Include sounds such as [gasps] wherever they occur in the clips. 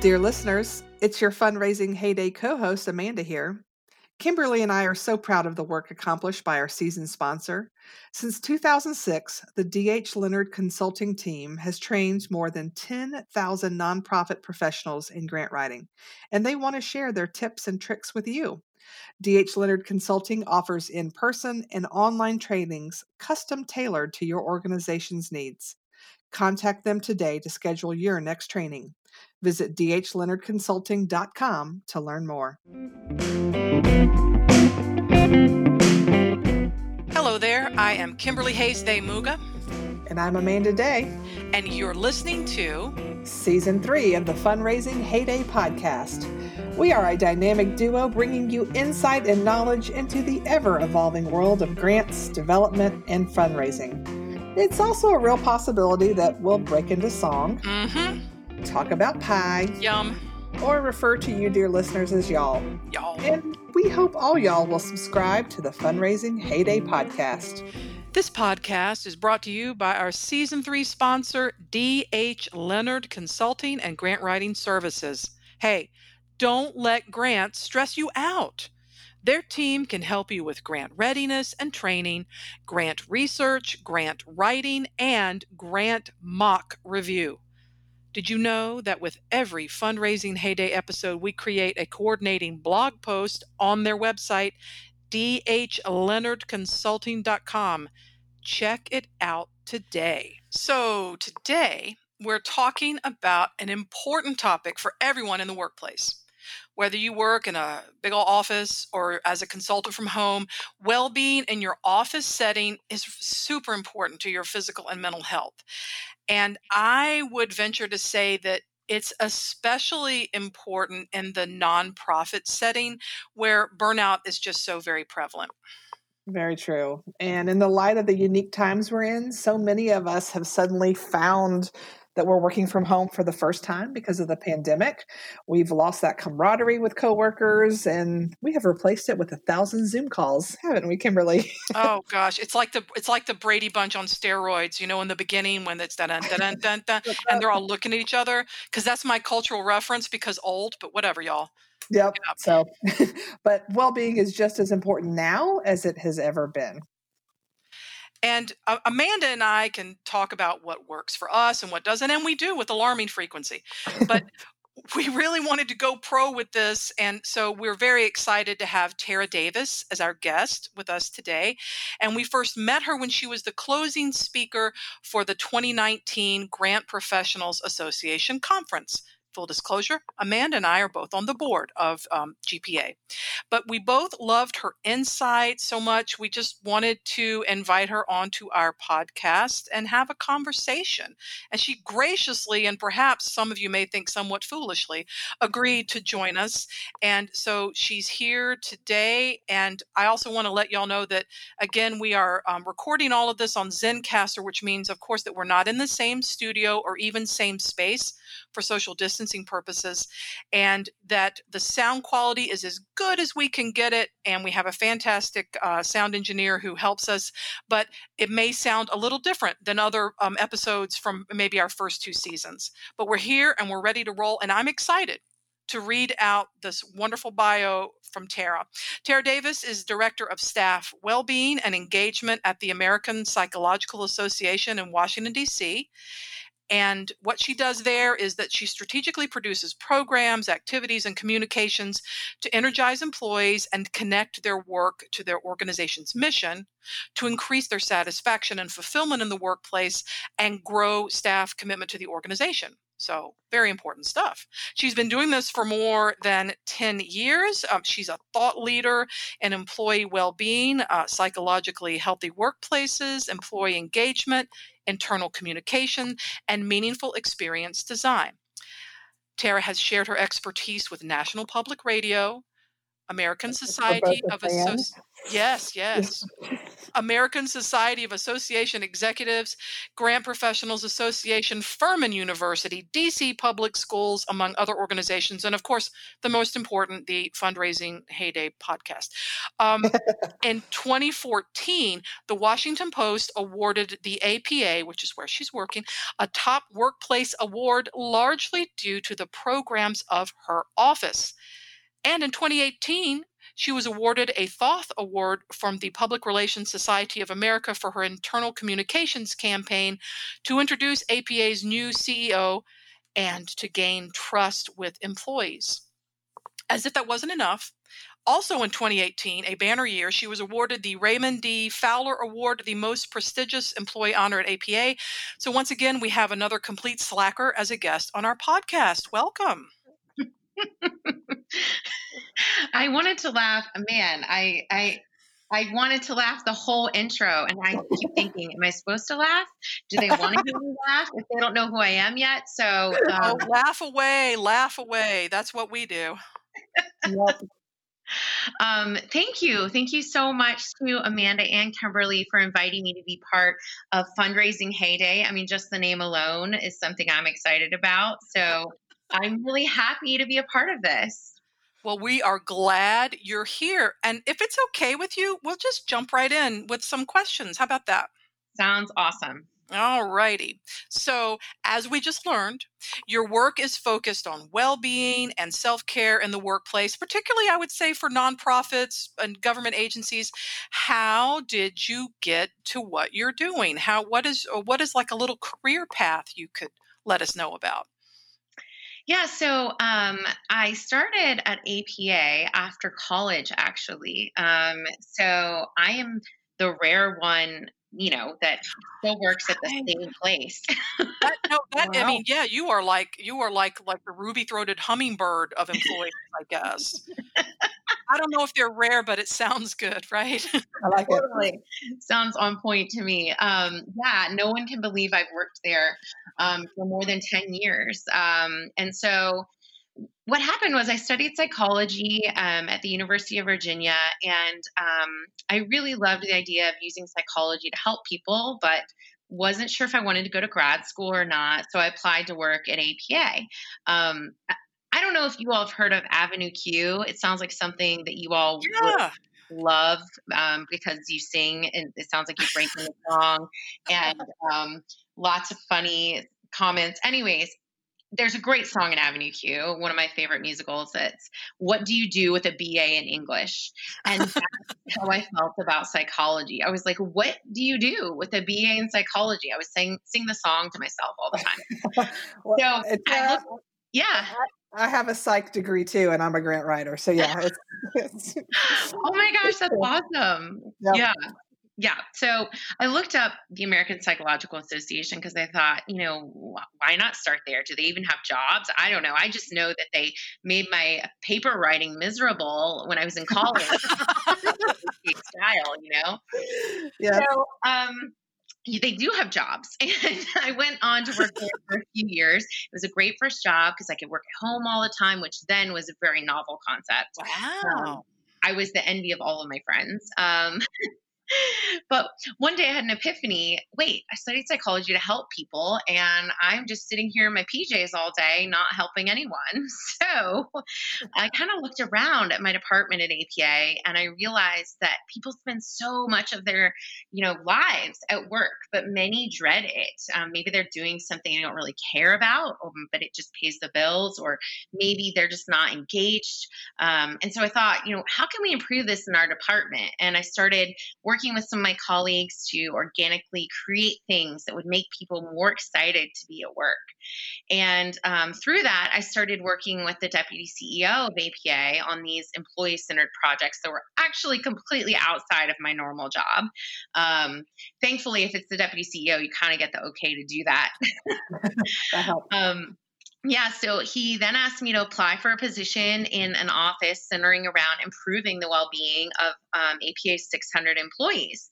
Dear listeners, it's your fundraising heyday co host, Amanda here. Kimberly and I are so proud of the work accomplished by our season sponsor. Since 2006, the DH Leonard Consulting team has trained more than 10,000 nonprofit professionals in grant writing, and they want to share their tips and tricks with you. DH Leonard Consulting offers in person and online trainings custom tailored to your organization's needs. Contact them today to schedule your next training. Visit dhleonardconsulting.com to learn more. Hello there. I am Kimberly Hays de Muga. And I'm Amanda Day. And you're listening to Season 3 of the Fundraising Heyday podcast. We are a dynamic duo bringing you insight and knowledge into the ever evolving world of grants, development, and fundraising. It's also a real possibility that we'll break into song, mm-hmm. Talk about pie, yum, or refer to you, dear listeners, as y'all. Y'all. And we hope all y'all will subscribe to the Fundraising Heyday podcast. This podcast is brought to you by our season three sponsor, D.H. Leonard Consulting and Grant Writing Services. Hey, don't let grants stress you out. Their team can help you with grant readiness and training, grant research, grant writing, and grant mock review. Did you know that with every fundraising heyday episode, we create a coordinating blog post on their website, dhleonardconsulting.com? Check it out today. So, today we're talking about an important topic for everyone in the workplace whether you work in a big old office or as a consultant from home, well being in your office setting is super important to your physical and mental health. And I would venture to say that it's especially important in the nonprofit setting where burnout is just so very prevalent. Very true. And in the light of the unique times we're in, so many of us have suddenly found that we're working from home for the first time because of the pandemic. We've lost that camaraderie with coworkers and we have replaced it with a thousand Zoom calls, haven't we, Kimberly? oh [laughs] gosh, it's like the it's like the Brady Bunch on steroids. You know, in the beginning when it's dun dun dun dun, dun [laughs] and they're all looking at each other because that's my cultural reference because old, but whatever, y'all. Yep. yep. So, [laughs] but well-being is just as important now as it has ever been. And uh, Amanda and I can talk about what works for us and what doesn't, and we do with alarming frequency. But [laughs] we really wanted to go pro with this. And so we're very excited to have Tara Davis as our guest with us today. And we first met her when she was the closing speaker for the 2019 Grant Professionals Association Conference full disclosure, Amanda and I are both on the board of um, GPA. But we both loved her insight so much, we just wanted to invite her onto our podcast and have a conversation. And she graciously, and perhaps some of you may think somewhat foolishly, agreed to join us. And so she's here today. And I also want to let y'all know that, again, we are um, recording all of this on Zencastr, which means, of course, that we're not in the same studio or even same space for social distancing purposes, and that the sound quality is as good as we can get it. And we have a fantastic uh, sound engineer who helps us, but it may sound a little different than other um, episodes from maybe our first two seasons. But we're here and we're ready to roll, and I'm excited to read out this wonderful bio from Tara. Tara Davis is Director of Staff Wellbeing and Engagement at the American Psychological Association in Washington, D.C. And what she does there is that she strategically produces programs, activities, and communications to energize employees and connect their work to their organization's mission to increase their satisfaction and fulfillment in the workplace and grow staff commitment to the organization. So, very important stuff. She's been doing this for more than 10 years. Um, she's a thought leader in employee well being, uh, psychologically healthy workplaces, employee engagement, internal communication, and meaningful experience design. Tara has shared her expertise with National Public Radio, American Society of Associates. Yes, yes. American Society of Association Executives, Grant Professionals Association, Furman University, DC Public Schools, among other organizations, and of course, the most important, the Fundraising Heyday podcast. Um, [laughs] in 2014, the Washington Post awarded the APA, which is where she's working, a top workplace award largely due to the programs of her office. And in 2018, she was awarded a Thoth Award from the Public Relations Society of America for her internal communications campaign to introduce APA's new CEO and to gain trust with employees. As if that wasn't enough, also in 2018, a banner year, she was awarded the Raymond D. Fowler Award, the most prestigious employee honor at APA. So, once again, we have another complete slacker as a guest on our podcast. Welcome. [laughs] I wanted to laugh. Man, I I I wanted to laugh the whole intro, and I keep thinking, am I supposed to laugh? Do they want to hear me laugh if they don't know who I am yet? So um, oh, laugh away, laugh away. That's what we do. Um, thank you. Thank you so much to Amanda and Kimberly for inviting me to be part of Fundraising Heyday. I mean, just the name alone is something I'm excited about. So I'm really happy to be a part of this. Well, we are glad you're here. And if it's okay with you, we'll just jump right in with some questions. How about that? Sounds awesome. All righty. So, as we just learned, your work is focused on well being and self care in the workplace, particularly, I would say, for nonprofits and government agencies. How did you get to what you're doing? How, what is, what is like a little career path you could let us know about? Yeah, so um, I started at APA after college, actually. Um, so I am the rare one, you know, that still works at the same place. that, no, [laughs] that wow. I mean, yeah, you are like you are like like the ruby-throated hummingbird of employees, I guess. I don't know if they're rare, but it sounds good, [laughs] right? I like it. Sounds on point to me. Um, yeah, no one can believe I've worked there um, for more than 10 years. Um, and so what happened was I studied psychology um, at the University of Virginia, and um, I really loved the idea of using psychology to help people, but wasn't sure if I wanted to go to grad school or not. So I applied to work at APA. Um, I don't know if you all have heard of Avenue Q. It sounds like something that you all yeah. love um, because you sing and it sounds like you're breaking the song and um, lots of funny comments. Anyways, there's a great song in Avenue Q, one of my favorite musicals. It's "What Do You Do with a BA in English?" and [laughs] that's how I felt about psychology. I was like, "What do you do with a BA in psychology?" I was saying sing the song to myself all the time. [laughs] well, so I looked, yeah, I have a psych degree too, and I'm a grant writer. So yeah. It's, [laughs] it's, oh my gosh, that's awesome. Yep. Yeah. Yeah. So I looked up the American Psychological Association because I thought, you know, why not start there? Do they even have jobs? I don't know. I just know that they made my paper writing miserable when I was in college. [laughs] style, you know? Yeah. So, um, they do have jobs. [laughs] And I went on to work there for a few years. It was a great first job because I could work at home all the time, which then was a very novel concept. Wow. Um, I was the envy of all of my friends. Um, [laughs] [laughs] but one day I had an epiphany. Wait, I studied psychology to help people, and I'm just sitting here in my PJs all day, not helping anyone. [laughs] So I kind of looked around at my department at APA, and I realized that people spend so much of their, you know, lives at work, but many dread it. Um, maybe they're doing something they don't really care about, um, but it just pays the bills, or maybe they're just not engaged. Um, and so I thought, you know, how can we improve this in our department? And I started working working with some of my colleagues to organically create things that would make people more excited to be at work. And um, through that, I started working with the deputy CEO of APA on these employee centered projects that were actually completely outside of my normal job. Um, thankfully, if it's the deputy CEO, you kind of get the okay to do that. [laughs] that helps. Um, yeah, so he then asked me to apply for a position in an office centering around improving the well being of um, APA's 600 employees.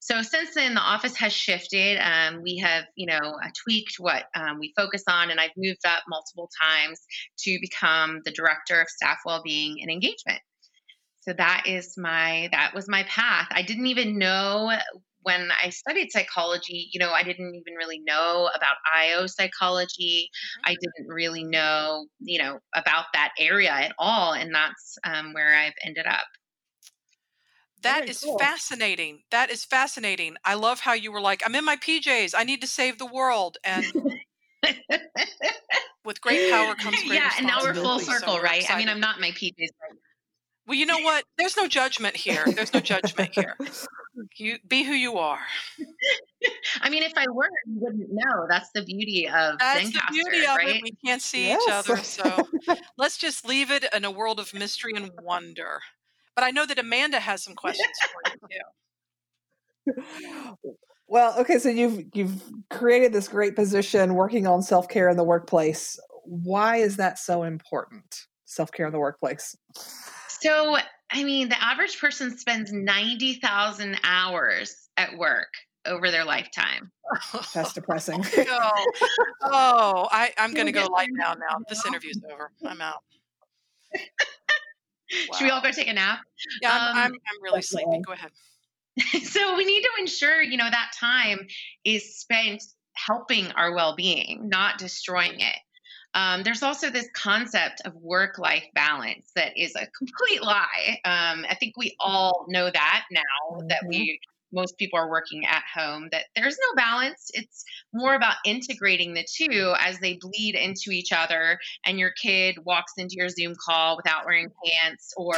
So since then, the office has shifted. Um, we have, you know, uh, tweaked what um, we focus on, and I've moved up multiple times to become the director of staff well-being and engagement. so that is my that was my path. I didn't even know when I studied psychology, you know, I didn't even really know about IO psychology. Mm-hmm. I didn't really know, you know, about that area at all. And that's um, where I've ended up. That Very is cool. fascinating. That is fascinating. I love how you were like, I'm in my PJs. I need to save the world. And [laughs] with great power comes great yeah, and now we're full. So circle, we're right? I mean. I'm not in my PJs. right Well, you know what? There's no judgment here. There's no judgment here. [laughs] You be who you are. [laughs] I mean, if I were, you wouldn't know. That's the beauty of That's the beauty of right? it. We can't see Yes. each other. So [laughs] let's just leave it in a world of mystery and wonder. But I know that Amanda has some questions for you too. Well, okay, so you've you've created this great position working on self-care in the workplace. Why is that so important? Self-care in the workplace. So, I mean, the average person spends 90,000 hours at work over their lifetime. [laughs] That's depressing. [laughs] No. Oh, I, I'm going to go get lie down now. [laughs] This now? interview's over. I'm out. Should we all go take a nap? Yeah, I'm, Um, I'm, I'm really sleepy. Go ahead. so we need to ensure, you know, that time is spent helping our well-being, not destroying it. Um, there's also this concept of work-life balance that is a complete lie. Um, I think we all know that now that Mhm. we most people are working at home that there's no balance it's more about integrating the two as they bleed into each other and your kid walks into your zoom call without wearing pants or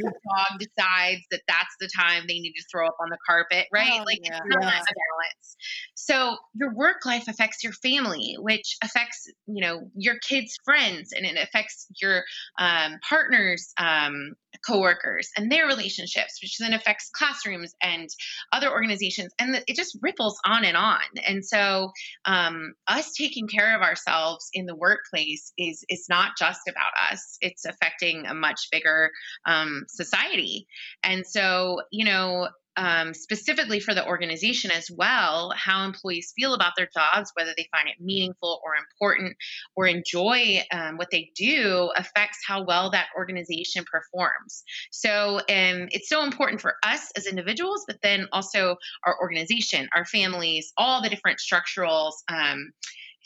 your [laughs] dog decides that that's the time they need to throw up on the carpet, right? Oh, like yeah. Yeah. a balance. So your work life affects your family, which affects you know your kids' friends, and it affects your um, partners, um, coworkers, and their relationships, which then affects classrooms and other organizations, and it just ripples on and on. And so um, us taking care of ourselves in the workplace is is not just about us; it's affecting a much bigger um, society. And so, you know, um, specifically for the organization as well, how employees feel about their jobs, whether they find it meaningful or important or enjoy um, what they do, affects how well that organization performs. So um, it's so important for us as individuals, but then also our organization, our families, all the different structural um,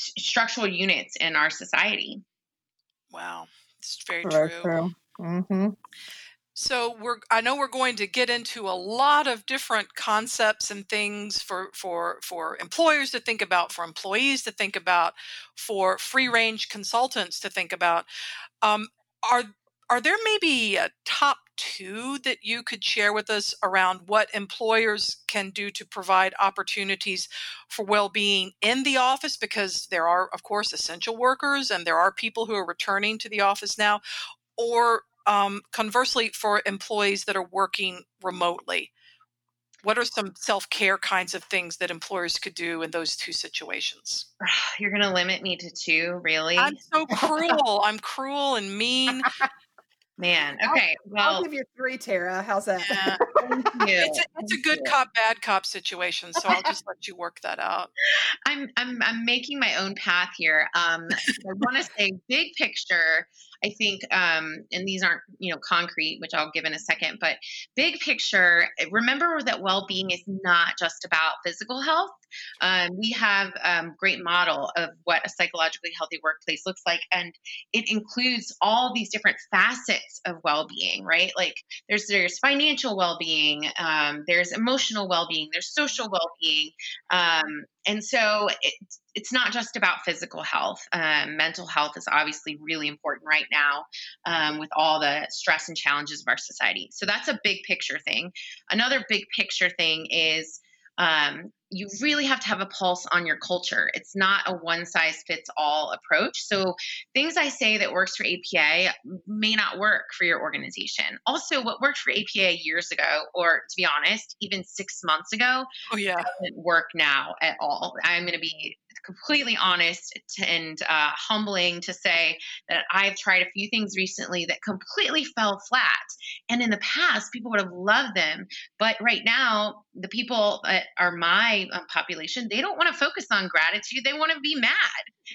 s- structural units in our society. Wow. It's very Very true. true. hmm So we're I know we're going to get into a lot of different concepts and things for for for employers to think about, for employees to think about, for free range consultants to think about. Um, are are there maybe a top two that you could share with us around what employers can do to provide opportunities for well-being in the office because there are of course essential workers and there are people who are returning to the office now or um, conversely for employees that are working remotely what are some self-care kinds of things that employers could do in those two situations You're going to limit me to two, really? i'm so cruel i'm cruel and mean [laughs] Man. I'll- Okay. I'll give you three, Tara. How's that? Yeah. [laughs] it's a, it's a good cop bad cop situation so i'll just let you work that out I'm I'm I'm making my own path here. Um, I want to say big picture. I think, um, and these aren't you know concrete, which I'll give in a second. But big picture, remember that well-being is not just about physical health. Um, we have um, great model of what a psychologically healthy workplace looks like, and it includes all these different facets of well-being. Right, like there's there's financial well-being, um, there's emotional well-being, there's social well-being, um, and so it, it's not just about physical health. Um, mental health is obviously really important right now um, with all the stress and challenges of our society. So that's a big picture thing. Another big picture thing is um, you really have to have a pulse on your culture. It's not a one size fits all approach. So things I say that works for APA may not work for your organization. Also, what worked for APA years ago, or to be honest, even six months ago, oh yeah doesn't work now at all. I'm going to be completely honest and uh, humbling to say that I've tried a few things recently that completely fell flat. And in the past, people would have loved them. But right now, the people that are my um, population, they don't want to focus on gratitude. They want to be mad.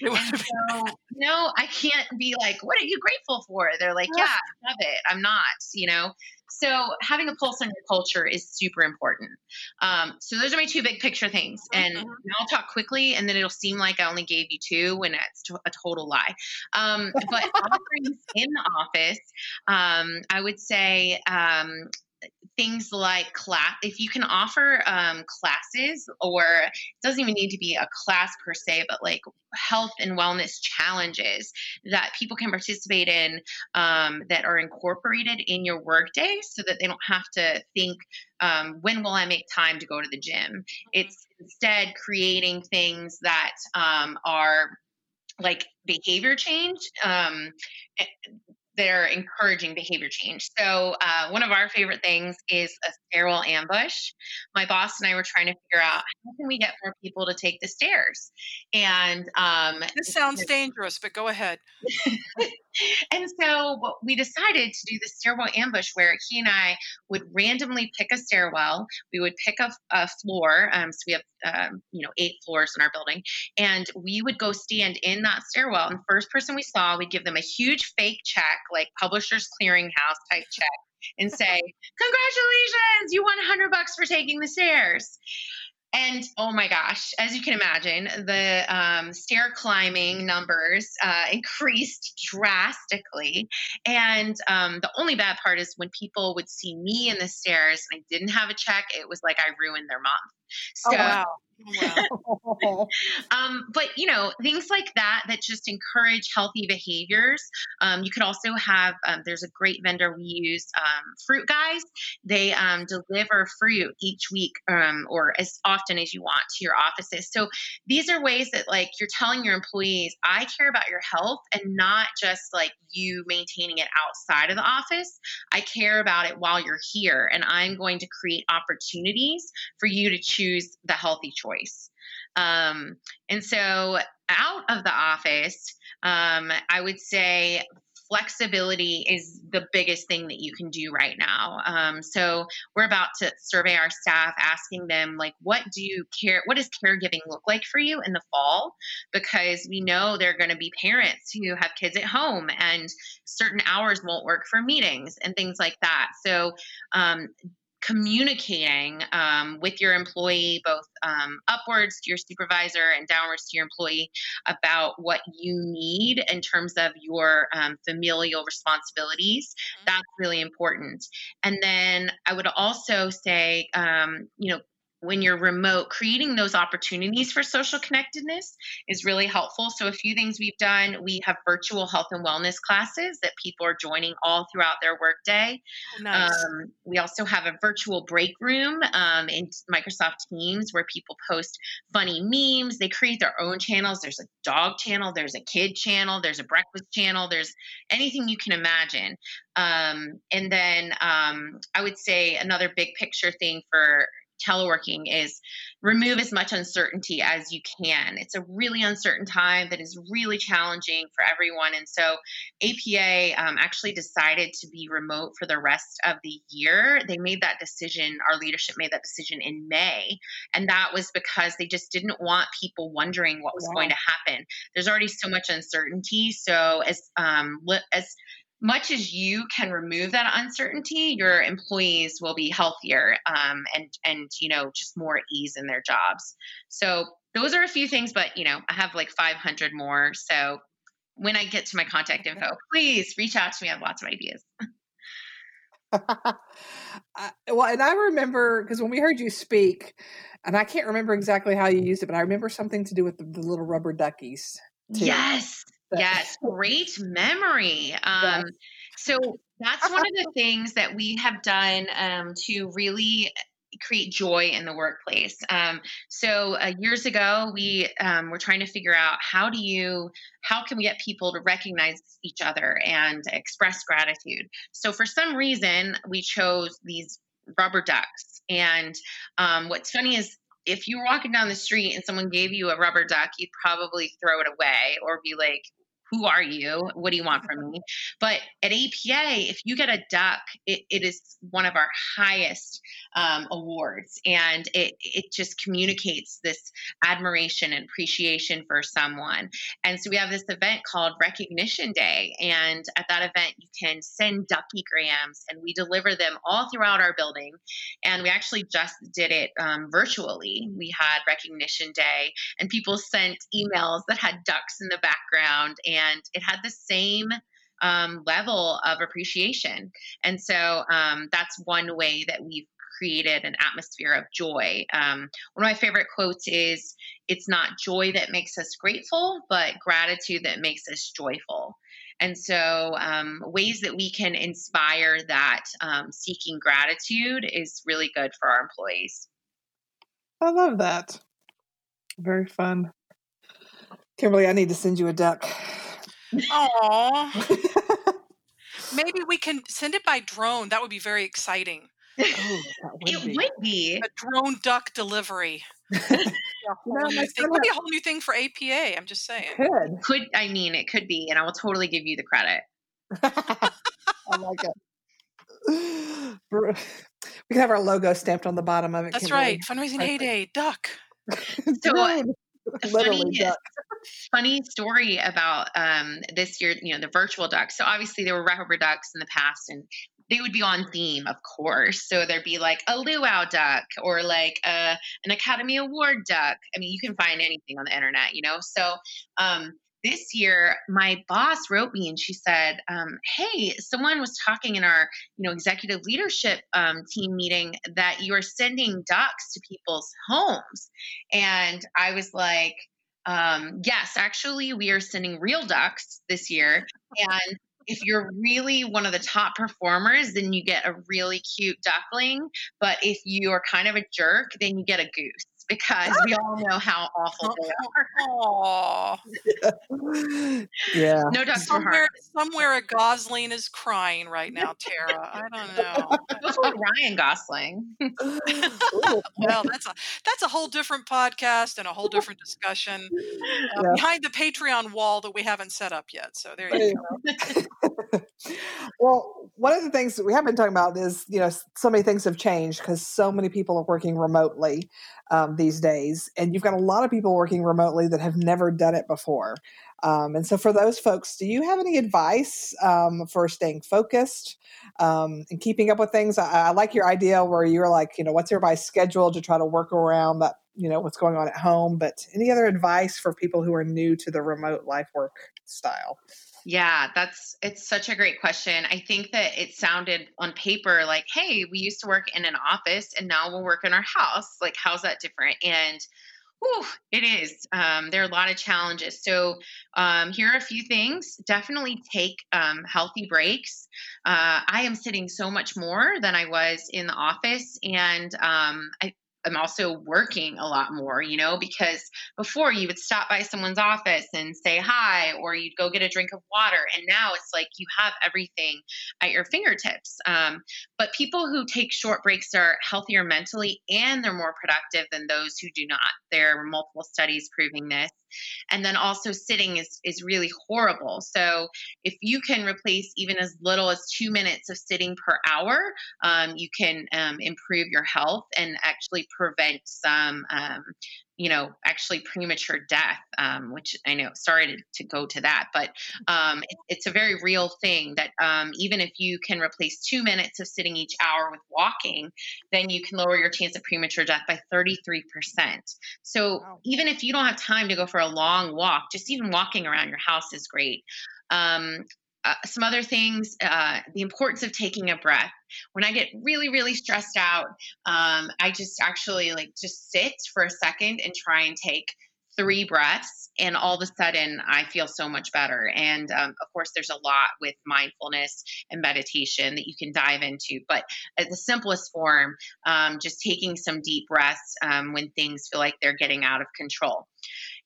[laughs] And so, no, I can't be like, what are you grateful for? They're like, yeah, I love it. I'm not, you know? So having a pulse on your culture is super important. Um, so those are my two big picture things. And Mhm. I'll talk quickly and then it'll seem like I only gave you two when it's a total lie. Um, but [laughs] offerings in the office, um, I would say um, things like class if you can offer um, classes or it doesn't even need to be a class per se but like health and wellness challenges that people can participate in um, that are incorporated in your workday so that they don't have to think um, when will i make time to go to the gym? It's instead creating things that um, are like behavior change um, eh, they're encouraging behavior change. So, uh, one of our favorite things is a stairwell ambush. My boss and I were trying to figure out how can we get more people to take the stairs, and um, This sounds dangerous, but go ahead. [laughs] and so we decided to do the stairwell ambush where he and I would randomly pick a stairwell. We would pick a, a floor. Um, so we have, um, you know, eight floors in our building. And we would go stand in that stairwell. And the first person we saw, we'd give them a huge fake check, like Publishers Clearinghouse type check, and say, Congratulations, you won 100 bucks for taking the stairs. And oh my gosh, as you can imagine, the um, stair climbing numbers uh, increased drastically. And um, the only bad part is when people would see me in the stairs and I didn't have a check, it was like I ruined their month. So, Oh, wow. Wow. [laughs] um, but you know, things like that that just encourage healthy behaviors. Um, you could also have. Um, there's a great vendor we use, um, Fruit Guys. They um, deliver fruit each week um, or as often as you want to your offices. So these are ways that like you're telling your employees, I care about your health and not just like you maintaining it outside of the office. I care about it while you're here, and I'm going to create opportunities for you to choose the healthy choice. Um, and so out of the office, um, I would say flexibility is the biggest thing that you can do right now. Um, so we're about to survey our staff, asking them like, what do you care? What does caregiving look like for you in the fall? Because we know there are going to be parents who have kids at home, and certain hours won't work for meetings and things like that. So um, communicating um, with your employee, both um, upwards to your supervisor and downwards to your employee, about what you need in terms of your um, familial responsibilities. Mhm. That's really important. And then I would also say, um, you know, when you're remote, creating those opportunities for social connectedness is really helpful. So, a few things we've done we have virtual health and wellness classes that people are joining all throughout their workday. Oh, nice. Um, we also have a virtual break room um, in Microsoft Teams where people post funny memes. They create their own channels. There's a dog channel, there's a kid channel, there's a breakfast channel, there's anything you can imagine. Um, and then um, I would say another big picture thing for teleworking is remove as much uncertainty as you can. It's a really uncertain time that is really challenging for everyone. And so APA um, actually decided to be remote for the rest of the year. They made that decision, our leadership made that decision in May. And that was because they just didn't want people wondering what was Wow. going to happen. There's already so much uncertainty. So as um, as much as you can remove that uncertainty, your employees will be healthier um, and and you know just more ease in their jobs. So those are a few things, but you know I have like 500 more. So when I get to my contact info, [laughs] please reach out to me. I have lots of ideas. [laughs] I, well, and I remember because when we heard you speak, and I can't remember exactly how you used it, but I remember something to do with the, the little rubber duckies. Too. Yes, That- yes, [laughs] great memory. Um, so that's one of the [laughs] things that we have done um, to really create joy in the workplace. Um, so uh, years ago, we um, were trying to figure out how do you, how can we get people to recognize each other and express gratitude. So for some reason, we chose these rubber ducks. And um, what's funny is if you were walking down the street and someone gave you a rubber duck, you'd probably throw it away or be like, who are you? What do you want from me? But at APA, if you get a duck, it, it is one of our highest um, awards. And it, it just communicates this admiration and appreciation for someone. And so we have this event called Recognition Day. And at that event, you can send ducky grams and we deliver them all throughout our building. And we actually just did it um, virtually. We had Recognition Day and people sent emails that had ducks in the background. And and it had the same um, level of appreciation. And so um, that's one way that we've created an atmosphere of joy. Um, one of my favorite quotes is It's not joy that makes us grateful, but gratitude that makes us joyful. And so, um, ways that we can inspire that um, seeking gratitude is really good for our employees. I love that. Very fun. Kimberly, I need to send you a duck. Aw. [laughs] Maybe we can send it by drone. That would be very exciting. Oh, would It be. would be. A drone duck delivery. [laughs] Be a No, new my thing. son Could be a whole new thing for APA. I'm just saying. Could. Could I mean it could be, and I will totally give you the credit. [laughs] I like it. [gasps] We can have our logo stamped on the bottom of it. That's Kimberly. right. Fundraising Perfect. heyday duck. So, Dude, a [laughs] literally funny, [laughs] funny story about um, this year, you know, the virtual ducks. So obviously there were rubber ducks in the past, and they would be on theme, of course. So there'd be like a luau duck or like a, an Academy Award duck. I mean, you can find anything on the internet, you know. So um, this year, my boss wrote me and she said, um, "Hey, someone was talking in our, you know, executive leadership um, team meeting that you are sending ducks to people's homes," and I was like. Um, yes, actually, we are sending real ducks this year. And if you're really one of the top performers, then you get a really cute duckling. But if you are kind of a jerk, then you get a goose because we all know how awful they [laughs] are. Yeah. No ducks were hard. Somewhere, somewhere a Gosling is crying right now, Tara. I don't know. [laughs] Hopefully Ryan Gosling. [laughs] Well, that's a that's a whole different podcast and a whole different discussion uh, Yeah. behind the Patreon wall that we haven't set up yet. So there There you you go. Well, one of the things that we have been talking about is, you know, so many things have changed because so many people are working remotely um, these days, and you've got a lot of people working remotely that have never done it before. Um, and so, for those folks, do you have any advice um, for staying focused um, and keeping up with things? I, I like your idea where you're like, you know, what's everybody's schedule to try to work around that, you know, what's going on at home. But any other advice for people who are new to the remote life work style? Yeah, that's it's such a great question. I think that it sounded on paper like, hey, we used to work in an office and now we'll work in our house. Like, how's that different? And whew, it is. Um, there are a lot of challenges. So um, here are a few things. Definitely take um, healthy breaks. Uh, I am sitting so much more than I was in the office, and um, I. I'm also working a lot more, you know, because before you would stop by someone's office and say hi, or you'd go get a drink of water. And now it's like you have everything at your fingertips. Um, but people who take short breaks are healthier mentally and they're more productive than those who do not. There are multiple studies proving this. And then also sitting is, is really horrible. So if you can replace even as little as two minutes of sitting per hour, um, you can um, improve your health and actually prevent some um, you know, actually premature death, um, which I know, sorry to, to go to that, but um, it, it's a very real thing that um, even if you can replace two minutes of sitting each hour with walking, then you can lower your chance of premature death by 33%. So Wow. even if you don't have time to go for a long walk, just even walking around your house is great. Um, uh, some other things, uh, the importance of taking a breath. When I get really, really stressed out, um, I just actually like just sit for a second and try and take three breaths, and all of a sudden I feel so much better. And um, of course, there's a lot with mindfulness and meditation that you can dive into, but the simplest form, um, just taking some deep breaths um, when things feel like they're getting out of control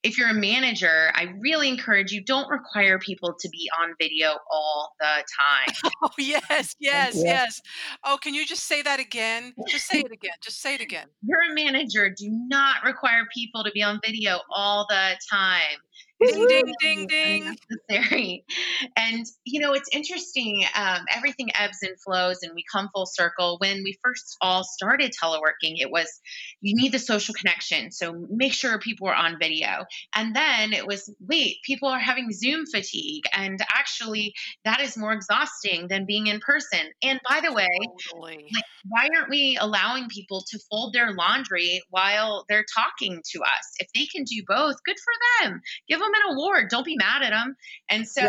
if you're a manager, I really encourage you don't require people to be on video all the time. [laughs] Oh yes, yes, yes. Oh, can you just say that again? Just say it again. Just say it again. You're a manager, do not require people to be on video all the time. Ding, ding, ding, ding. Unnecessary. [laughs] And, you know, it's interesting. Um, everything ebbs and flows, and we come full circle. When we first all started teleworking, it was you need the social connection. So make sure people are on video. And then it was, wait, people are having Zoom fatigue. And actually, that is more exhausting than being in person. And by the way, Totally. like, why aren't we allowing people to fold their laundry while they're talking to us? If they can do both, good for them. Give them an award. Don't be mad at them. And so,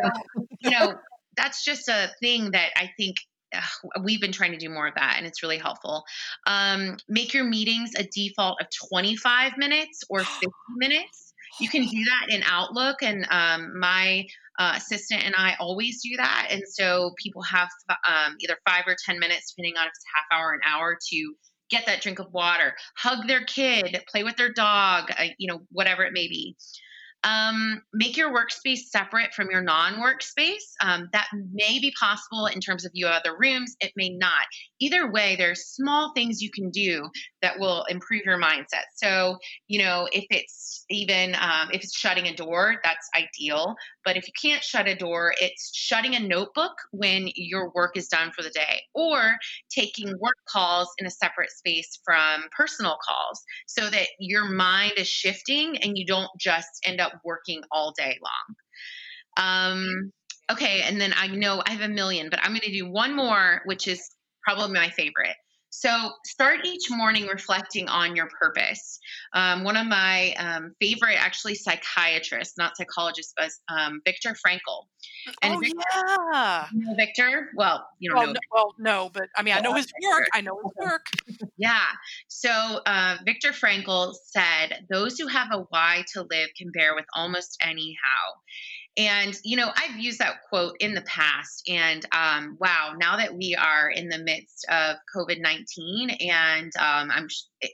you know, [laughs] that's just a thing that I think uh, we've been trying to do more of that, and it's really helpful. Um, make your meetings a default of 25 minutes or [gasps] 50 minutes. You can do that in Outlook, and um, my uh, assistant and I always do that. And so people have um, either five or 10 minutes, depending on if it's half hour, an hour, to get that drink of water, hug their kid, play with their dog, uh, you know, whatever it may be. Um, make your workspace separate from your non workspace. Um, that may be possible in terms of you have other rooms, it may not. Either way, there's small things you can do that will improve your mindset. So, you know, if it's even um, if it's shutting a door, that's ideal. But if you can't shut a door, it's shutting a notebook when your work is done for the day or taking work calls in a separate space from personal calls so that your mind is shifting and you don't just end up working all day long. Um, okay, and then I know I have a million, but I'm going to do one more, which is probably my favorite. So start each morning reflecting on your purpose. Um, one of my um, favorite, actually, psychiatrists, not psychologists, but um, Viktor Frankl. And oh, Victor, yeah. You know Victor? Well, you don't well, know. No, well, no, but I mean, I know his work. I know his work. Yeah. So uh, Viktor Frankl said, "Those who have a why to live can bear with almost any how." And, you know, I've used that quote in the past. And um, wow, now that we are in the midst of COVID 19, and um, I'm,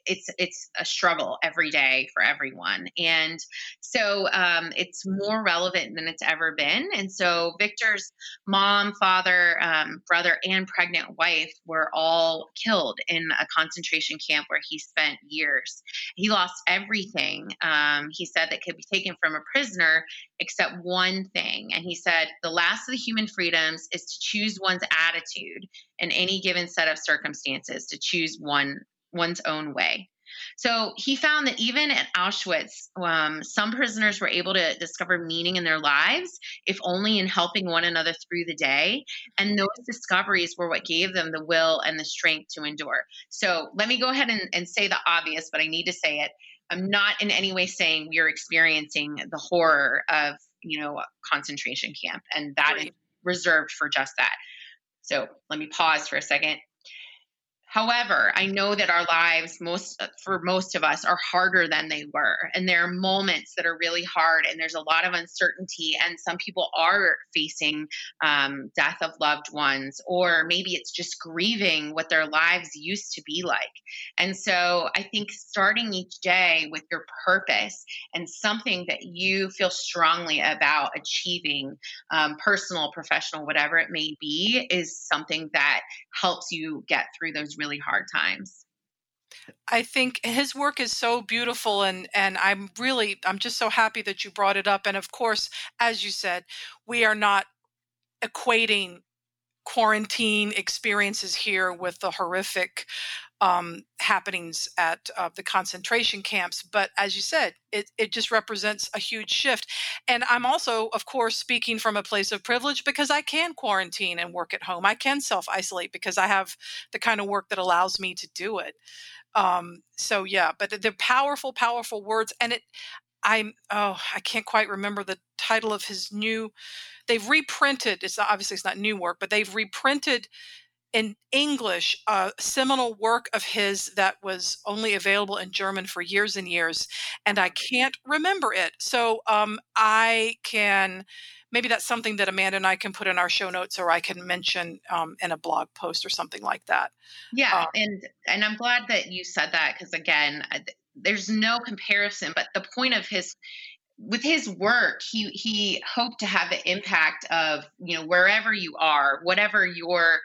it's, it's a struggle every day for everyone. And so um, it's more relevant than it's ever been. And so victor's mom, father, um, brother, and pregnant wife were all killed in a concentration camp where he spent years. He lost everything. Um, he said that could be taken from a prisoner except one thing. And he said, the last of the human freedoms is to choose one's attitude in any given set of circumstances, to choose one one's own way. So he found that even at Auschwitz, um, some prisoners were able to discover meaning in their lives, if only in helping one another through the day. And those discoveries were what gave them the will and the strength to endure. So let me go ahead and, and say the obvious, but I need to say it. I'm not in any way saying we are experiencing the horror of, you know, concentration camp, and that right. is reserved for just that. So let me pause for a second. However, I know that our lives, most uh, for most of us, are harder than they were, and there are moments that are really hard, and there's a lot of uncertainty, and some people are facing um, death of loved ones, or maybe it's just grieving what their lives used to be like. And so, I think starting each day with your purpose and something that you feel strongly about achieving, um, personal, professional, whatever it may be, is something that helps you get through those really hard times. I think his work is so beautiful and and I'm really I'm just so happy that you brought it up and of course as you said we are not equating quarantine experiences here with the horrific um, happenings at uh, the concentration camps. But as you said, it, it just represents a huge shift. And I'm also, of course, speaking from a place of privilege because I can quarantine and work at home. I can self isolate because I have the kind of work that allows me to do it. Um, so yeah, but they're powerful, powerful words. And it, I'm, oh, I can't quite remember the title of his new, they've reprinted, it's not, obviously it's not new work, but they've reprinted in English a seminal work of his that was only available in German for years and years, and I can't remember it. So um, I can maybe that's something that Amanda and I can put in our show notes, or I can mention um, in a blog post or something like that. Yeah, um, and and I'm glad that you said that because again, there's no comparison. But the point of his with his work, he he hoped to have the impact of you know wherever you are, whatever your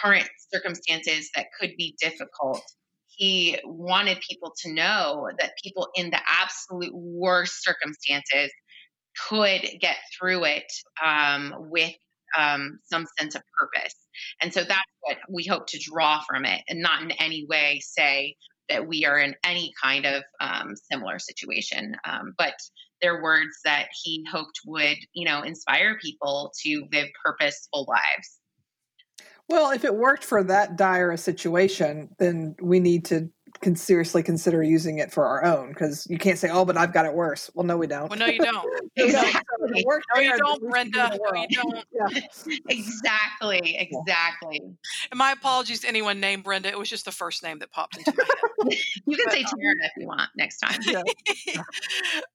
current circumstances that could be difficult. He wanted people to know that people in the absolute worst circumstances could get through it um, with um, some sense of purpose. And so that's what we hope to draw from it and not in any way say that we are in any kind of um, similar situation. Um, but they're words that he hoped would, you know, inspire people to live purposeful lives. Well, if it worked for that dire a situation, then we need to can seriously consider using it for our own because you can't say, "Oh, but I've got it worse." Well, no, we don't. Well, no, you don't. [laughs] exactly. no, you don't, Brenda. No, you don't. Yeah. [laughs] exactly. Exactly. And my apologies to anyone named Brenda. It was just the first name that popped into my head. [laughs] you can but, say Tara um, if you want next time. Yeah.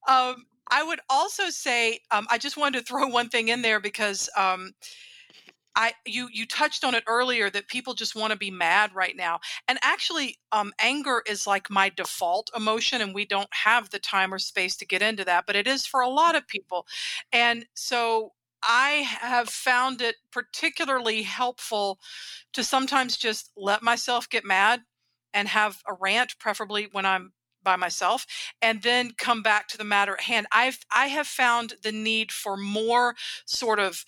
um, I would also say um, I just wanted to throw one thing in there because um, I you you touched on it earlier that people just want to be mad right now. And actually um, anger is like my default emotion and we don't have the time or space to get into that, but it is for a lot of people. And so I have found it particularly helpful to sometimes just let myself get mad and have a rant preferably when I'm by myself and then come back to the matter at hand i've i have found the need for more sort of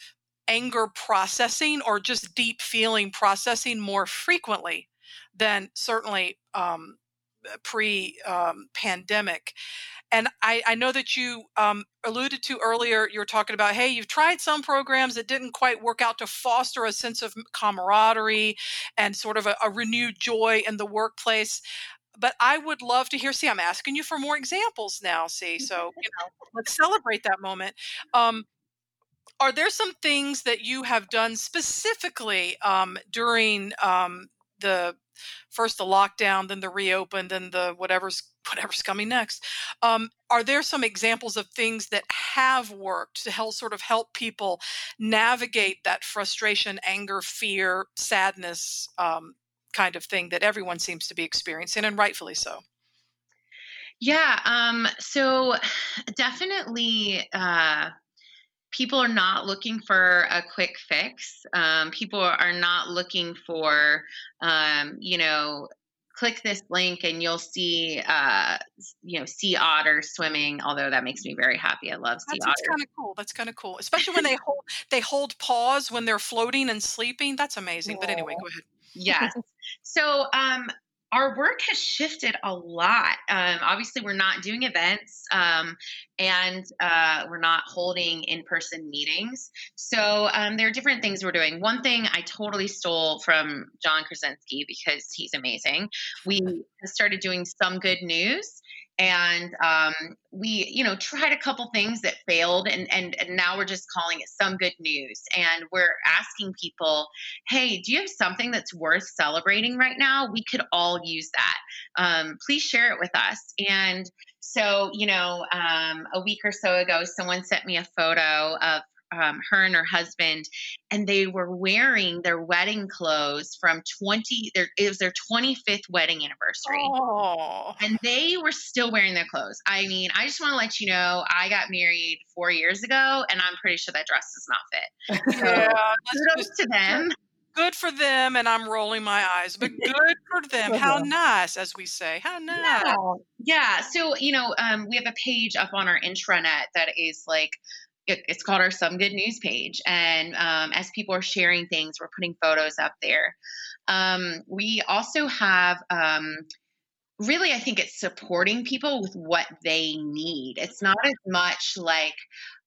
anger processing or just deep feeling processing more frequently than certainly um, pre um, pandemic. And I, I, know that you um, alluded to earlier, you were talking about, hey, you've tried some programs that didn't quite work out to foster a sense of camaraderie and sort of a, a renewed joy in the workplace but I would love to hear. See, I'm asking you for more examples now. See, so you know, let's celebrate that moment. Um, are there some things that you have done specifically um, during um, the first the lockdown, then the reopen, then the whatever's [laughs] whatever's coming next? Um, are there some examples of things that have worked to help sort of help people navigate that frustration, anger, fear, sadness um, kind of thing that everyone seems to be experiencing, and rightfully so? Yeah, um, so [sighs] definitely uh, people are not looking for a quick fix. Um, people are not looking for, um, you know, click this link and you'll see, uh, you know, sea otters swimming. Although that makes me very happy. I love sea that's, otters. That's kind of cool. That's kind of cool, especially when they [laughs] hold they hold pause when they're floating and sleeping. That's amazing. But anyway, go ahead. yes. So, um, our work has shifted a lot. Um, obviously, we're not doing events um, and uh, we're not holding in person meetings. So, um, there are different things we're doing. One thing I totally stole from John Krasinski because he's amazing. We started doing some good news and um, we you know tried a couple things that failed and, and and now we're just calling it some good news. And we're asking people hey do you have something that's worth celebrating right now? We could all use that. Um, please share it with us. And so you know um, a week or so ago someone sent me a photo of um, her and her husband, and they were wearing their wedding clothes from 20. Their, it was their 25th wedding anniversary, oh. and they were still wearing their clothes. I mean, I just want to let you know, I got married four years ago, and I'm pretty sure that dress does not fit. So, yeah, kudos to them. Good for them, and I'm rolling my eyes, but [laughs] good for them. How nice, as we say. How nice. Yeah. yeah. So, you know, um, we have a page up on our intranet that is like it, it's called our Some Good News page. And um, as people are sharing things, we're putting photos up there. Um, we also have um, really, I think it's supporting people with what they need. It's not as much like,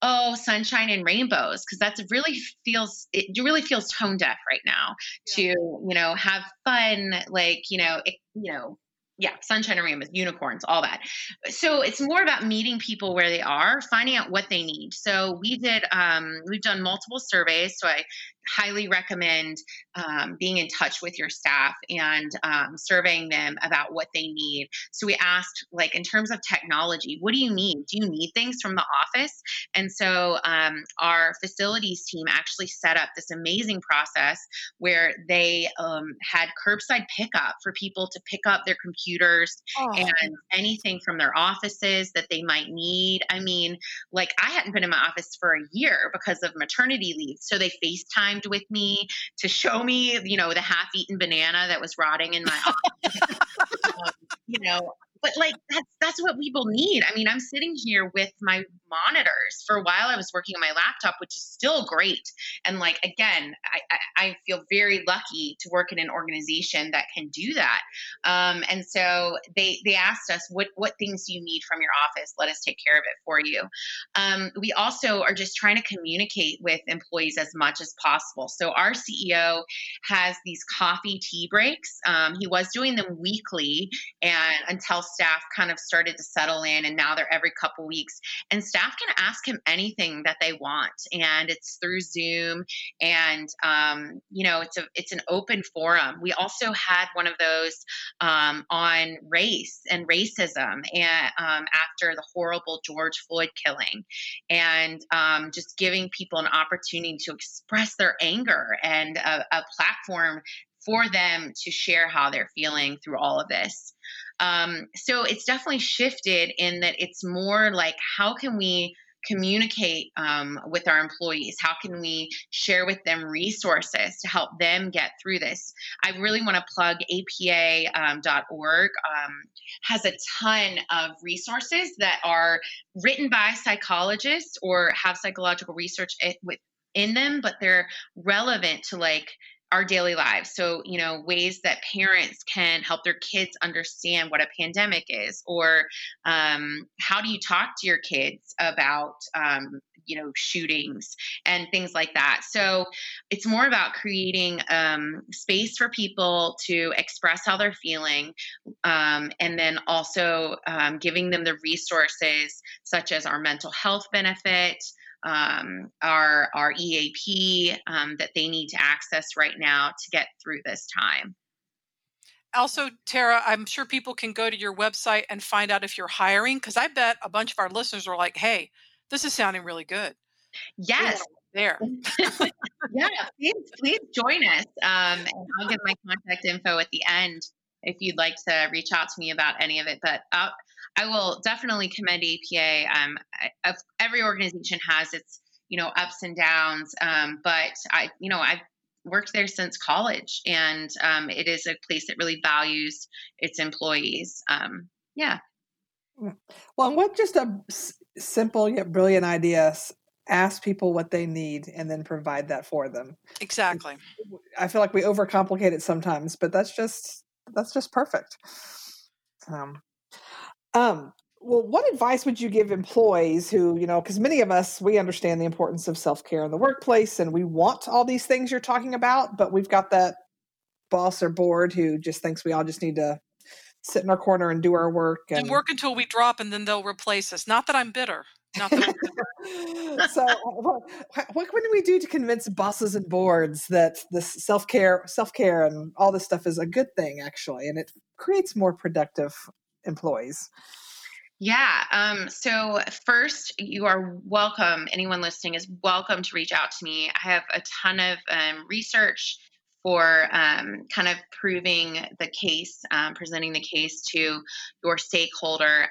oh, sunshine and rainbows, because that's really feels it really feels tone deaf right now. Yeah. To you know have fun, like you know, it, you know, yeah, sunshine rainbows, unicorns, all that. So it's more about meeting people where they are, finding out what they need. So we did, um, we've done multiple surveys. So I highly recommend um, being in touch with your staff and um, surveying them about what they need. So we asked, like, in terms of technology, what do you need? Do you need things from the office? And so um, our facilities team actually set up this amazing process where they um, had curbside pickup for people to pick up their computers oh. and anything from their offices that they might need. I mean, like, I hadn't been in my office for a year because of maternity leave. So they FaceTime FaceTimed with me to show me, you know, the half-eaten banana that was rotting in my [laughs] office. [laughs] um, you know, but like that's that's what people need. I mean, I'm sitting here with my monitors. For a while, I was working on my laptop, which is still great. And like again, I, I, I feel very lucky to work in an organization that can do that. Um, and so they they asked us, what what things do you need from your office? Let us take care of it for you. Um, we also are just trying to communicate with employees as much as possible. So our CEO has these coffee tea breaks. Um, he was doing them weekly, and until staff kind of started to settle in, and now they're every couple weeks. And staff can ask him anything that they want, and it's through Zoom, and um, you know it's a it's an open forum. We also had one of those um, on race and racism, and um, after the horrible George Floyd killing, and um, just giving people an opportunity to express their anger and a, a platform for them to share how they're feeling through all of this. Um, so it's definitely shifted in that it's more like how can we communicate um, with our employees? How can we share with them resources to help them get through this? I really want to plug apa.org. Um, has a ton of resources that are written by psychologists or have psychological research in them, but they're relevant to like our daily lives. So, you know, ways that parents can help their kids understand what a pandemic is, or um, how do you talk to your kids about, um, you know, shootings and things like that. So, it's more about creating um, space for people to express how they're feeling, um, and then also um, giving them the resources such as our mental health benefit um, our our EAP um, that they need to access right now to get through this time. Also, Tara, I'm sure people can go to your website and find out if you're hiring because I bet a bunch of our listeners are like, "Hey, this is sounding really good." Yes, there. [laughs] yeah, please, please join us. Um, and I'll give my contact info at the end if you'd like to reach out to me about any of it. But uh, I will definitely commend APA. Um, I, every organization has its you know ups and downs, um, but I you know I've worked there since college, and um, it is a place that really values its employees. Um, yeah. Mm. Well, what just a s- simple yet brilliant idea ask people what they need and then provide that for them exactly i feel like we overcomplicate it sometimes but that's just that's just perfect um, um, well, what advice would you give employees who, you know, because many of us, we understand the importance of self care in the workplace and we want all these things you're talking about, but we've got that boss or board who just thinks we all just need to sit in our corner and do our work and, and work until we drop and then they'll replace us. Not that I'm bitter. Not that [laughs] so, uh, what, what can we do to convince bosses and boards that this self care, self care, and all this stuff is a good thing, actually, and it creates more productive employees? Yeah. Um, so, first, you are welcome. Anyone listening is welcome to reach out to me. I have a ton of um, research for um, kind of proving the case, um, presenting the case to your stakeholder.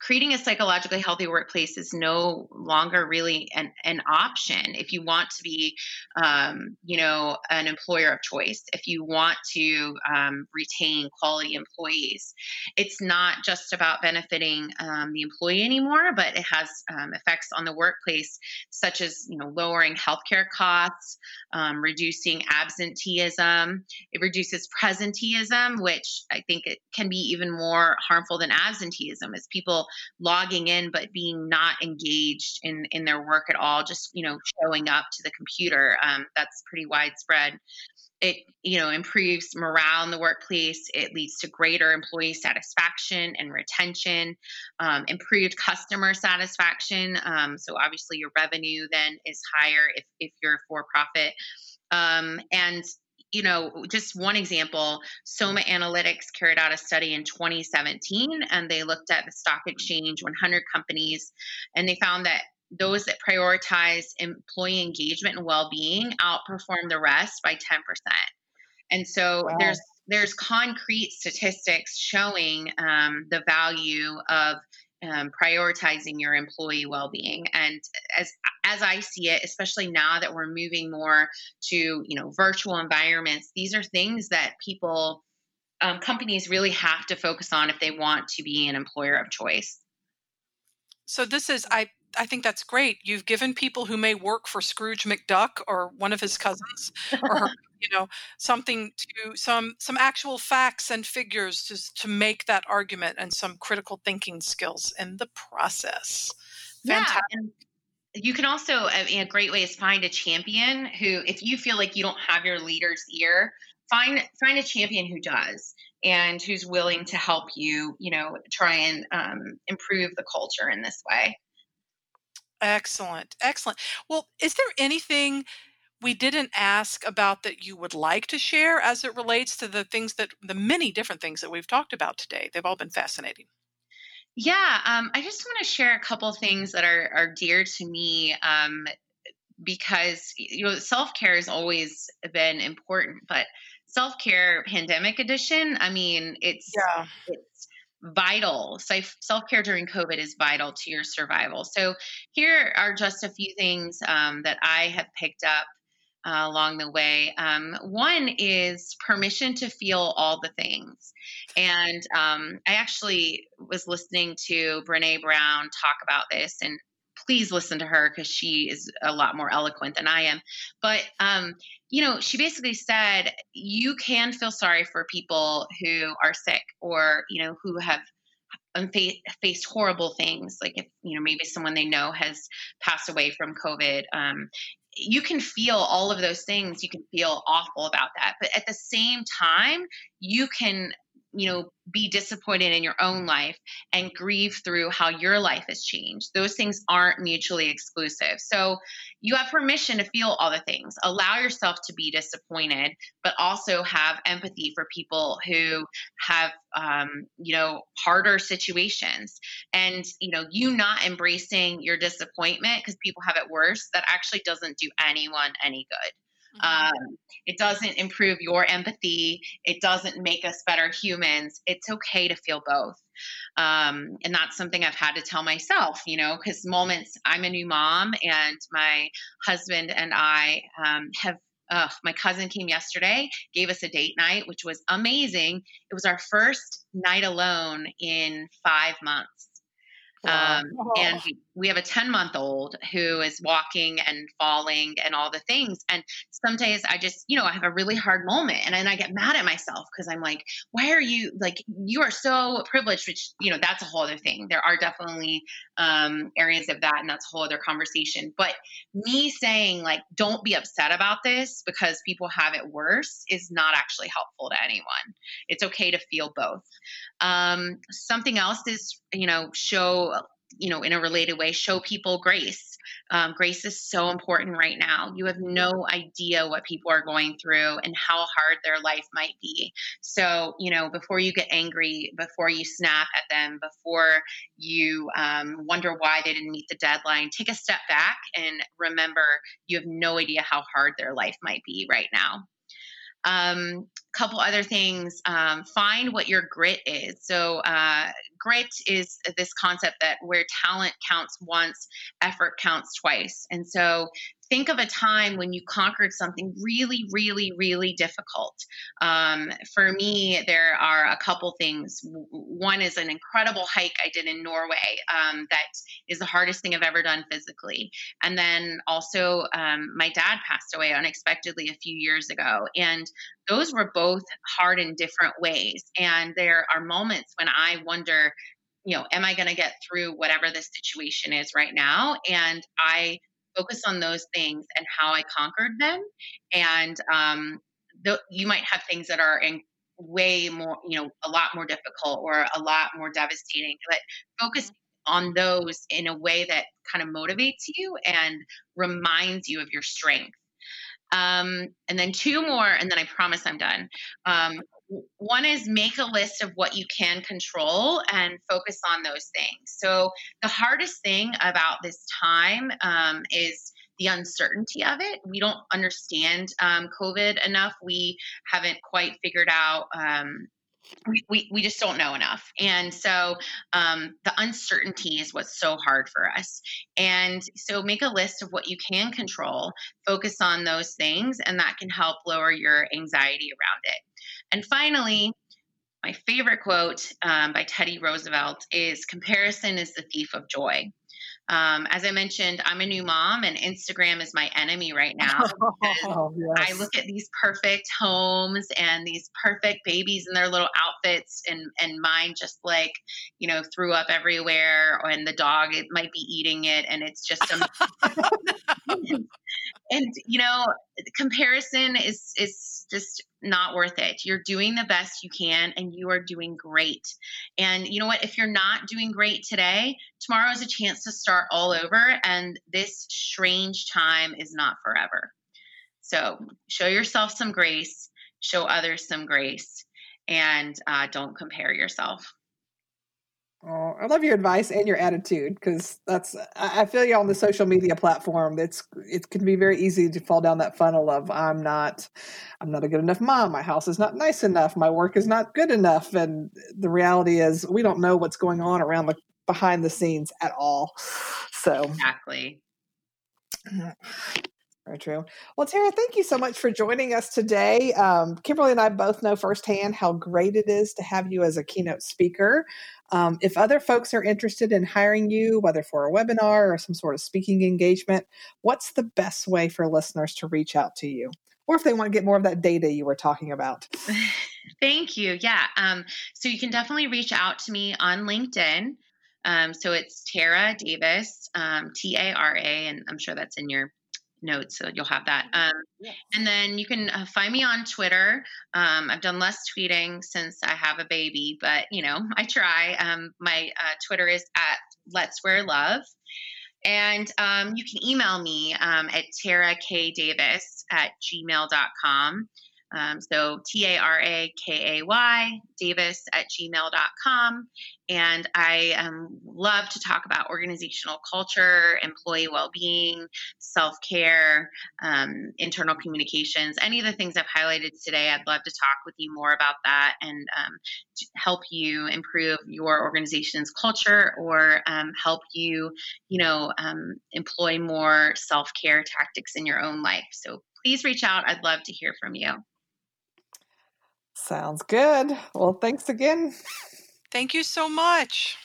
Creating a psychologically healthy workplace is no longer really an, an option. If you want to be um, you know an employer of choice if you want to um, retain quality employees it's not just about benefiting um, the employee anymore but it has um, effects on the workplace such as you know lowering healthcare costs um, reducing absenteeism. It reduces presenteeism which i think it can be even more harmful than absenteeism as people logging in but being not engaged in in their work at all just you know showing up to the computer um, that's pretty widespread. It you know improves morale in the workplace. It leads to greater employee satisfaction and retention um, improved customer satisfaction um, so obviously your revenue then is higher if, if you're for profit um, and you know, just one example, Soma Analytics carried out a study in 2017 and they looked at the stock exchange 100 companies and they found that those that prioritize employee engagement and well-being outperform the rest by 10%. And so wow. there's there's concrete statistics showing um, the value of um, prioritizing your employee well-being and as as i see it especially now that we're moving more to you know virtual environments these are things that people um, companies really have to focus on if they want to be an employer of choice. So this is I I think that's great. You've given people who may work for Scrooge McDuck or one of his [laughs] cousins or her, you know something to some some actual facts and figures to to make that argument and some critical thinking skills in the process. Fantastic. Yeah, and you can also I mean, a great way is find a champion who if you feel like you don't have your leader's ear find find a champion who does and who's willing to help you you know try and um, improve the culture in this way Excellent. Excellent. Well, is there anything we didn't ask about that you would like to share as it relates to the things that the many different things that we've talked about today? They've all been fascinating. Yeah, um, I just want to share a couple things that are, are dear to me um, because you know self care has always been important, but self care pandemic edition. I mean, it's Yeah. it's vital. Self care during COVID is vital to your survival. So here are just a few things um, that I have picked up. Uh, along the way. Um, one is permission to feel all the things. And um, I actually was listening to Brene Brown talk about this, and please listen to her because she is a lot more eloquent than I am. But, um, you know, she basically said you can feel sorry for people who are sick or, you know, who have faced horrible things like if you know maybe someone they know has passed away from covid. Um, you can feel all of those things. You can feel awful about that. But at the same time you can you know be disappointed in your own life and grieve through how your life has changed. Those things aren't mutually exclusive. So you have permission to feel all the things. Allow yourself to be disappointed but also have empathy for people who have um, you know harder situations. And you know you not embracing your disappointment because people have it worse that actually doesn't do anyone any good Mm-hmm. Um, it doesn't improve your empathy. It doesn't make us better humans. It's okay to feel both. Um, and that's something I've had to tell myself, you know, because moments I'm a new mom and my husband and I um, have uh, my cousin came yesterday, gave us a date night, which was amazing. It was our first night alone in five months. Um, and oh. We have a 10 month old who is walking and falling and all the things. And some days I just, you know, I have a really hard moment and then I get mad at myself because I'm like, why are you like, you are so privileged, which, you know, that's a whole other thing. There are definitely um, areas of that and that's a whole other conversation. But me saying, like, don't be upset about this because people have it worse is not actually helpful to anyone. It's okay to feel both. Um, something else is, you know, show, you know, in a related way, show people grace. Um, grace is so important right now. You have no idea what people are going through and how hard their life might be. So, you know, before you get angry, before you snap at them, before you um, wonder why they didn't meet the deadline, take a step back and remember you have no idea how hard their life might be right now. Um, couple other things um, find what your grit is. So uh, grit is this concept that where talent counts once effort counts twice. And so think of a time when you conquered something really, really, really difficult. Um, for me, there are a couple things. One is an incredible hike I did in Norway um, that is the hardest thing I've ever done physically. And then also, um, my dad passed away unexpectedly a few years ago. And those were both hard in different ways. And there are moments when I wonder, you know, am I going to get through whatever this situation is right now? And I focus on those things and how I conquered them. And um, th- you might have things that are in way more, you know, a lot more difficult or a lot more devastating, but focus on those in a way that kind of motivates you and reminds you of your strength. Um, and then two more, and then I promise I'm done. Um, one is make a list of what you can control and focus on those things. So, the hardest thing about this time um, is the uncertainty of it. We don't understand um, COVID enough. We haven't quite figured out. Um, we, we, just don't know enough. And so um, the uncertainty is what's so hard for us. And so make a list of what you can control, focus on those things, and that can help lower your anxiety around it. And finally, my favorite quote um, by Teddy Roosevelt is Comparison is the thief of joy. Um, as I mentioned, I'm a new mom, and Instagram is my enemy right now. [laughs] Oh, I look at these perfect homes and these perfect babies in their little outfits, and and mine just like you know threw up everywhere, and the dog it might be eating it, and it's just [laughs] a [laughs] and you know comparison is is just not worth it. You're doing the best you can and you are doing great. And you know what? If you're not doing great today tomorrow is a chance to start all over and this strange time is not forever. So show yourself some grace show others some grace and uh, don't compare yourself Oh, I love your advice and your attitude because that's I I feel you on the social media platform. It's it can be very easy to fall down that funnel of I'm not I'm not a good enough mom. My house is not nice enough. My work is not good enough. And the reality is we don't know what's going on around the behind the scenes at all. So exactly mm-hmm. Very true. Well, Tara, thank you so much for joining us today. Um, Kimberly and I both know firsthand how great it is to have you as a keynote speaker. Um, if other folks are interested in hiring you, whether for a webinar or some sort of speaking engagement, what's the best way for listeners to reach out to you? Or if they want to get more of that data you were talking about. [laughs] Thank you. Yeah. Um, so you can definitely reach out to me on LinkedIn. Um, so it's Tara Davis, um, T A R A, and I'm sure that's in your notes, so you'll have that. Um, Yes. and then you can uh, find me on Twitter. Um, I've done less tweeting since I have a baby, but you know, [laughs] I try. Um, my uh, Twitter is at Let's Wear Love. And um, you can email me um, at Tara K Davis at gmail.com. Um, so T A R A K A Y Davis at gmail.com. And I um, love to talk about organizational culture, employee well being, self care, um, internal communications, any of the things I've highlighted today. I'd love to talk with you more about that and um, help you improve your organization's culture or um, help you, you know, um, employ more self care tactics in your own life. So please reach out. I'd love to hear from you. Sounds good. Well, thanks again. Thank you so much.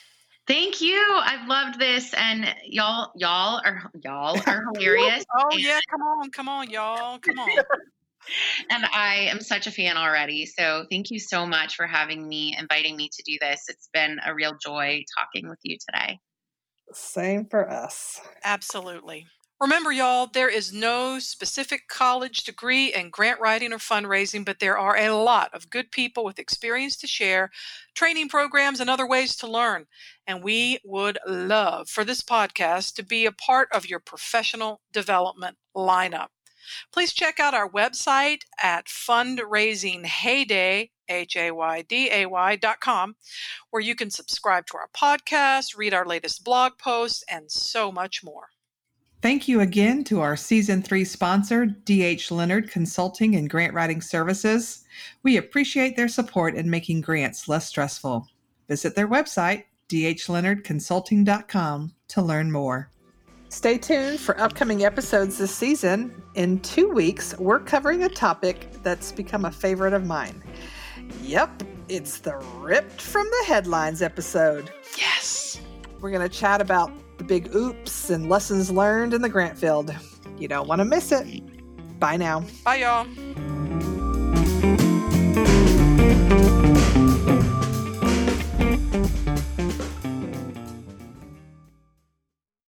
Thank you. I've loved this, and y'all, y'all are y'all are [laughs] hilarious. Oh yeah, come on, come on, y'all, come on. [laughs] and I am such a fan already. So thank you so much for having me, inviting me to do this. It's been a real joy talking with you today. Same for us. Absolutely. Remember, y'all, there is no specific college degree in grant writing or fundraising, but there are a lot of good people with experience to share, training programs, and other ways to learn. And we would love for this podcast to be a part of your professional development lineup. Please check out our website at fundraisinghayday, H-A-Y-D-A-Y dot com, where you can subscribe to our podcast, read our latest blog posts, and so much more. Thank you again to our season three sponsor, DH Leonard Consulting and Grant Writing Services. We appreciate their support in making grants less stressful. Visit their website, dhleonardconsulting.com, to learn more. Stay tuned for upcoming episodes this season. In two weeks, we're covering a topic that's become a favorite of mine. Yep, it's the Ripped from the Headlines episode. Yes. We're going to chat about the big oops and lessons learned in the grant field. You don't want to miss it. Bye now. Bye, y'all.